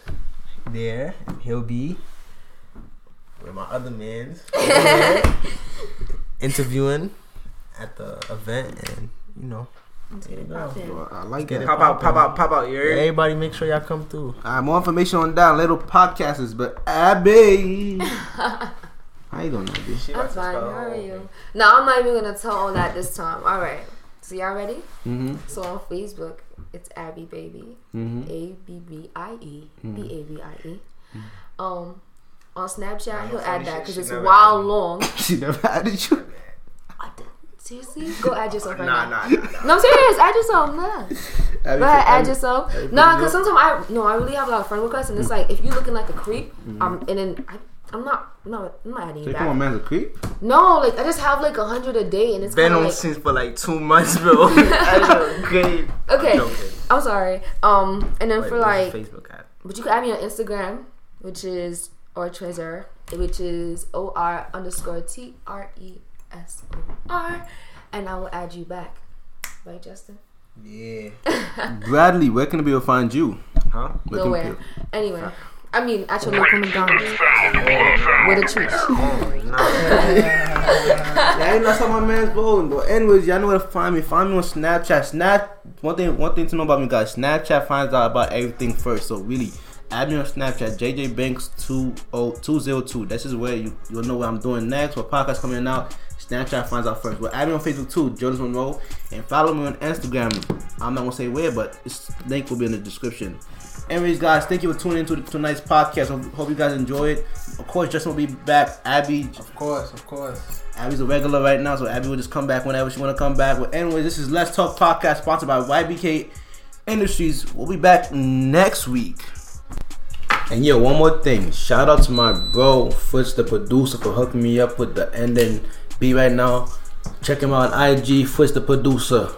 there and he'll be with my other man's interviewing at the event and you know there you go. Yeah. I like Get that. it Pop out, pop out, pop out. You heard? Everybody make sure y'all come through. Uh, more information on that little podcasters, but Abbie, how you doing, Abbie? That's fine. How are you? No, I'm not even gonna tell all that this time. All right. So y'all ready? Mm-hmm. So on Facebook, it's Abbie Baby, Mm-hmm. A B B I E B A B I E. Um, on Snapchat, he'll add that because it's a while long. She never added you. Seriously, go add yourself right Nah, now. nah, nah, nah. No, I'm serious. Add yourself, nah. Abbie, Go ahead, add Abbie- yourself. Abbie Nah, because sometimes I no, I really have a lot of friend requests, and it's like if you're looking like a creep, Mm-hmm. um, and then I, I'm not, no, I'm not adding you Say, come on, back. man's a creep. No, like I just have like a hundred a day, and it's Been on like since for like two months, bro. That's great. okay. Joking. I'm sorry. Um, and then Wait, for like, Facebook app. but you can add me on Instagram, which is or Treasure, which is O R underscore T R E S O R, and I will add you back. Right, Justin? Yeah. Bradley, where can the people find you? Huh? Where Nowhere. people- Anyway, I mean, at your local McDonald's with a treat. Oh, nah. Yeah, I ain't not my man's bowling, but anyways, y'all know where to find me. Find me on Snapchat. Snap. One thing, one thing to know about me, guys. Snapchat finds out about everything first. So really, add me on Snapchat. JJ Banks two oh two zero two. This is where you you'll know what I'm doing next. What podcast coming out. Snapchat finds out first. But add me on Facebook too, Jodens Monereau, and follow me on Instagram. I'm not gonna say where, but this link will be in the description. Anyways, guys, thank you for tuning into tonight's podcast. Hope, hope you guys enjoy it. Of course, Justin will be back. Abbie, Of course, of course. Abbie's a regular right now, so Abbie will just come back whenever she want to come back. But anyway, this is Let's Talk Podcast, sponsored by YBK Industries. We'll be back next week. And yeah, one more thing. Shout out to my bro, Fritz, the producer, for hooking me up with the ending beat right now. Check him out on IG, Fritz the producer.